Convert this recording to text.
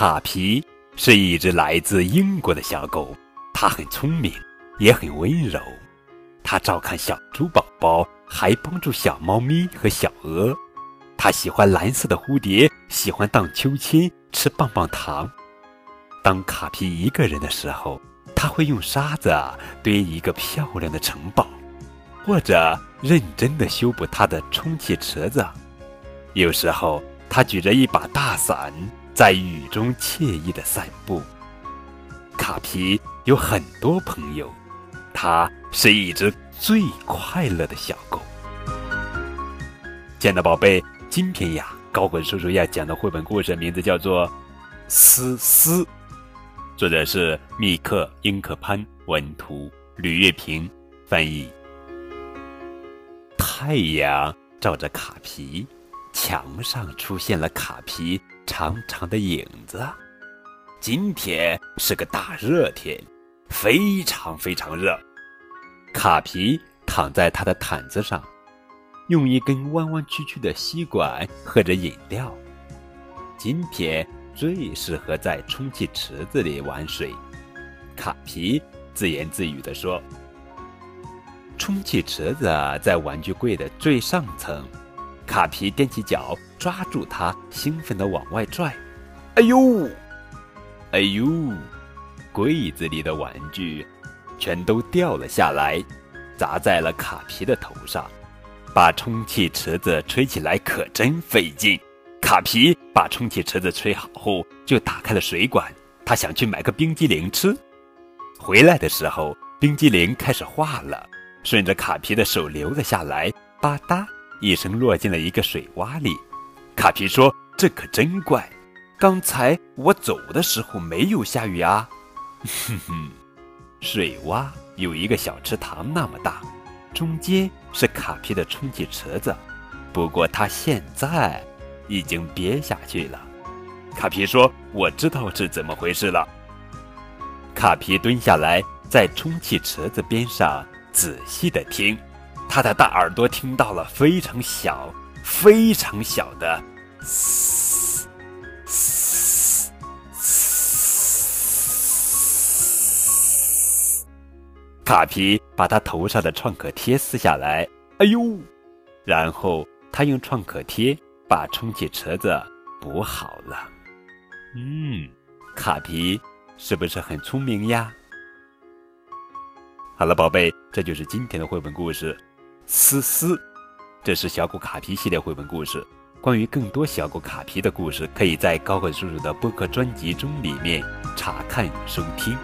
卡皮是一只来自英国的小狗，它很聪明，也很温柔。它照看小猪宝宝，还帮助小猫咪和小鹅。它喜欢蓝色的蝴蝶，喜欢荡秋千，吃棒棒糖。当卡皮一个人的时候，他会用沙子堆一个漂亮的城堡，或者认真的修补他的充气池子。有时候，他举着一把大伞。在雨中惬意的散步。卡皮有很多朋友，它是一只最快乐的小狗。亲爱的宝贝，今天呀，高滚叔叔要讲的绘本故事名字叫做《思思》，作者是密克·英克潘，文图，吕月平翻译。太阳照着卡皮，墙上出现了卡皮。长长的影子。今天是个大热天，非常非常热。卡皮躺在他的毯子上，用一根弯弯曲曲的吸管喝着饮料。今天最适合在充气池子里玩水。卡皮自言自语地说：“充气池子在玩具柜的最上层。”卡皮踮起脚。抓住它，兴奋地往外拽。哎呦，哎呦！柜子里的玩具全都掉了下来，砸在了卡皮的头上。把充气池子吹起来可真费劲。卡皮把充气池子吹好后，就打开了水管。他想去买个冰激凌吃。回来的时候，冰激凌开始化了，顺着卡皮的手流了下来，吧嗒一声落进了一个水洼里。卡皮说：“这可真怪，刚才我走的时候没有下雨啊。”哼哼，水洼有一个小池塘那么大，中间是卡皮的充气池子，不过它现在已经憋下去了。卡皮说：“我知道是怎么回事了。”卡皮蹲下来，在充气池子边上仔细的听，他的大耳朵听到了非常小。非常小的卡皮把他头上的创可贴撕下来，哎呦！然后他用创可贴把充气池子补好了。嗯，卡皮是不是很聪明呀？好了，宝贝，这就是今天的绘本故事，思思。这是小狗卡皮系列绘本故事。关于更多小狗卡皮的故事，可以在高个叔叔的播客专辑中里面查看收听。